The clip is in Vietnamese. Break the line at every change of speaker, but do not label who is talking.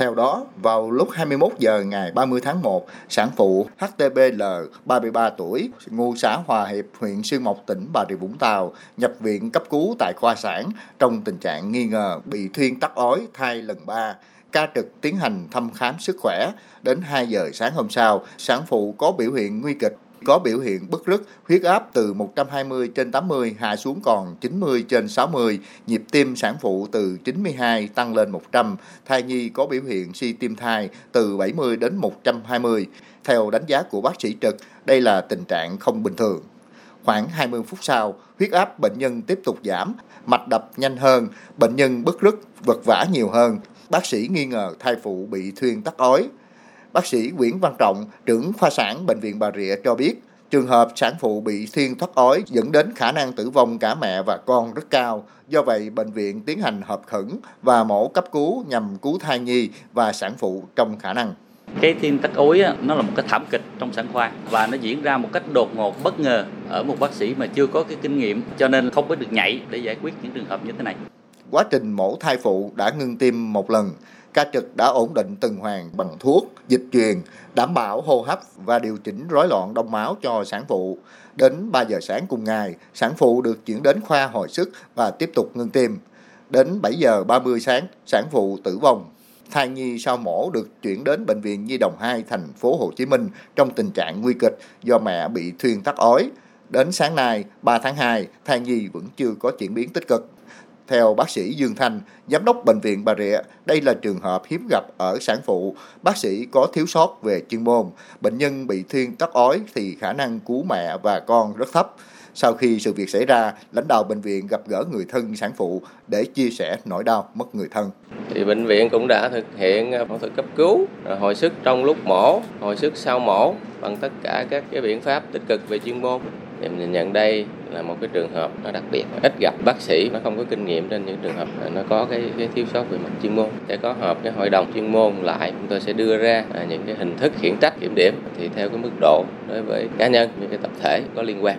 Theo đó, vào lúc 21 giờ ngày 30 tháng 1, sản phụ HTBL 33 tuổi, ngụ xã Hòa Hiệp, huyện Xuyên Mộc, tỉnh Bà Rịa Vũng Tàu, nhập viện cấp cứu tại khoa sản trong tình trạng nghi ngờ bị thuyên tắc ói thai lần 3 ca trực tiến hành thăm khám sức khỏe. Đến 2 giờ sáng hôm sau, sản phụ có biểu hiện nguy kịch có biểu hiện bức rứt, huyết áp từ 120 trên 80 hạ xuống còn 90 trên 60, nhịp tim sản phụ từ 92 tăng lên 100, thai nhi có biểu hiện suy tim thai từ 70 đến 120. Theo đánh giá của bác sĩ trực, đây là tình trạng không bình thường. Khoảng 20 phút sau, huyết áp bệnh nhân tiếp tục giảm, mạch đập nhanh hơn, bệnh nhân bức rứt, vật vã nhiều hơn. Bác sĩ nghi ngờ thai phụ bị thuyên tắc ói, Bác sĩ Nguyễn Văn Trọng, trưởng khoa sản Bệnh viện Bà Rịa cho biết, trường hợp sản phụ bị thuyên thoát ói dẫn đến khả năng tử vong cả mẹ và con rất cao. Do vậy, bệnh viện tiến hành hợp khẩn và mổ cấp cứu nhằm cứu thai nhi và sản phụ trong khả năng.
Cái thiên tắc ối á, nó là một cái thảm kịch trong sản khoa và nó diễn ra một cách đột ngột bất ngờ ở một bác sĩ mà chưa có cái kinh nghiệm cho nên không có được nhảy để giải quyết những trường hợp như thế này.
Quá trình mổ thai phụ đã ngưng tim một lần, ca trực đã ổn định tuần hoàn bằng thuốc, dịch truyền, đảm bảo hô hấp và điều chỉnh rối loạn đông máu cho sản phụ. Đến 3 giờ sáng cùng ngày, sản phụ được chuyển đến khoa hồi sức và tiếp tục ngưng tim. Đến 7 giờ 30 sáng, sản phụ tử vong. Thai nhi sau mổ được chuyển đến bệnh viện Nhi đồng 2 thành phố Hồ Chí Minh trong tình trạng nguy kịch do mẹ bị thuyên tắc ói. Đến sáng nay, 3 tháng 2, thai nhi vẫn chưa có chuyển biến tích cực. Theo bác sĩ Dương Thanh, giám đốc bệnh viện Bà Rịa, đây là trường hợp hiếm gặp ở sản phụ. Bác sĩ có thiếu sót về chuyên môn. Bệnh nhân bị thiên tắc ói thì khả năng cứu mẹ và con rất thấp. Sau khi sự việc xảy ra, lãnh đạo bệnh viện gặp gỡ người thân sản phụ để chia sẻ nỗi đau mất người thân.
Thì bệnh viện cũng đã thực hiện ờ, phẫu thuật cấp cứu, hồi sức trong lúc mổ, hồi sức sau mổ bằng tất cả các cái biện pháp tích cực về chuyên môn. Thì mình nhận đây là một cái trường hợp nó đặc biệt. Ít gặp bác sĩ nó không có kinh nghiệm trên những trường hợp nó có cái, cái thiếu sót về mặt chuyên môn. Sẽ có họp cái hội đồng chuyên môn lại chúng tôi sẽ đưa ra à, những cái hình thức khiển trách kiểm điểm. Thì theo cái mức độ đối với cá nhân những cái tập thể có liên quan.